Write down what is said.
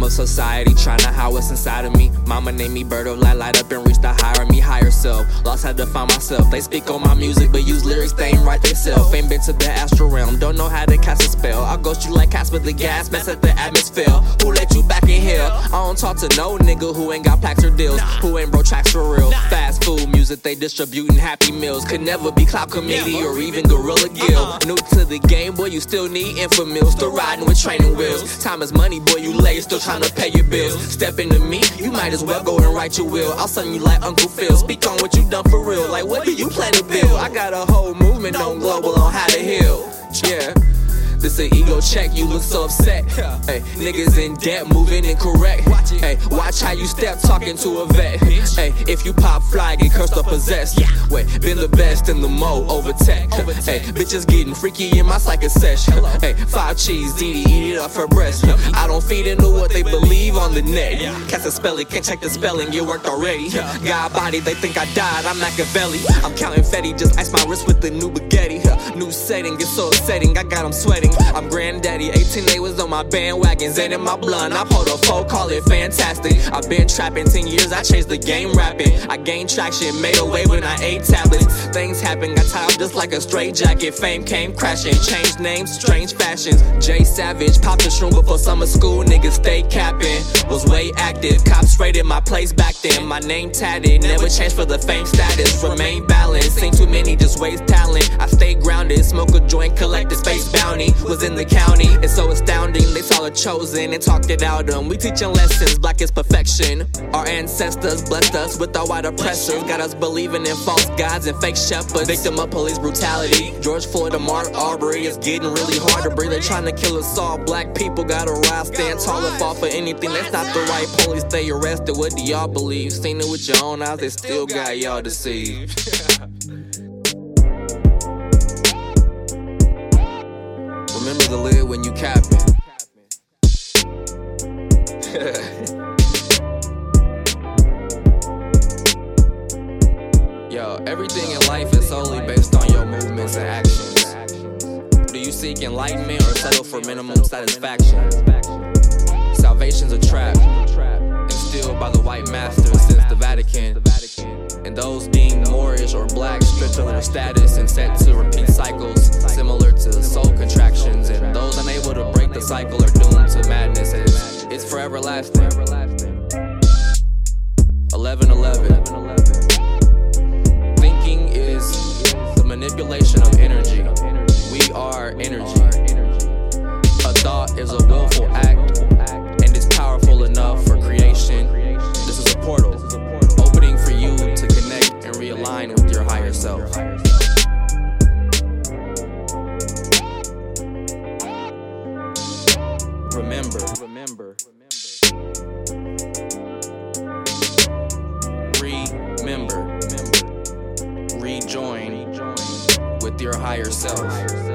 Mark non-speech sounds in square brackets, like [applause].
victim of society, trying to hide what's inside of me. Mama named me Bird of Light, light up and reach the higher me, higher self. Lost had to find myself. They speak on my music, but use lyrics they ain't write themselves. Ain't been to the astral realm, don't know how to cast a spell. I ghost you like Casper the gas, mess up the atmosphere. Who let you back in here? I don't talk to no nigga who ain't got plaques or deals, who ain't broke tracks for real. Fast food music they distributing happy meals could never be Cloud Committee or even Gorilla Guild. Uh-huh. New to the game, boy, you still need info meals. Still riding with training wheels. Time is money, boy, you late, still trying to pay your bills. Step into me, you might as well go and write your will. I'll send you like Uncle Phil. Speak on what you done for real. Like, what do you plan to build? I got a Check, you look so upset. Hey, niggas in debt, moving incorrect. Hey, watch how you step talking to a vet. Hey, if you pop fly, get cursed or possessed. Wait, been the best in the mo over tech. Hey, bitches getting freaky in my psychic session. Hey, five cheese, DD, eat it off her breast. I don't feed into what they believe on the net. Cast a spell it, can't check the spelling, it worked already. God body, they think I died, I'm Machiavelli. I'm counting Fetty, just ice my wrist with the new spaghetti. New setting, it's so upsetting, I got them sweating. I'm granddaddy, 18 they was on my bandwagon, Zen in my blunt. I pulled a four, call it fantastic. I've been trapping 10 years, I changed the game rapping. I gained traction, made a way when I ate tablets. Things happen, got up just like a straight jacket. Fame came crashing, changed names, strange fashions. Jay Savage, popped the shroom before summer school, niggas stay capping. Was way active, cops raided my place back then. My name tatted, never changed for the fame status. Remain balanced, seen too many, just waste talent. I stay grounded, smoke a joint, collect the space bounty. Was in the county, it's so astounding. They saw it chosen and talked it out. Um, we teaching lessons, black is perfection. Our ancestors blessed us with our white oppressors, got us believing in false gods and fake shepherds. Victim of police brutality. George Floyd, Ahmaud Arbery, it's getting really hard to breathe. They're trying to kill us all. Black people gotta rise, stand tall and fall for anything. That's not the right police. Stay arrested. What do y'all believe? Seen it with your own eyes, they still got y'all deceived. [laughs] The lid when you capping. [laughs] Yo, everything in life is solely based on your movements and actions. Do you seek enlightenment or settle for minimum satisfaction? Salvation's a trap, instilled by the white masters since the Vatican. And those deemed Moorish or black stripped of their status and set It's, forever lasting. 1111. Thinking is the manipulation of energy. We are energy. A thought is a willful act, and it's powerful enough for creation. This is a portal, opening for you to connect and realign with your higher self. Remember, remember, remember, rejoin with your higher self.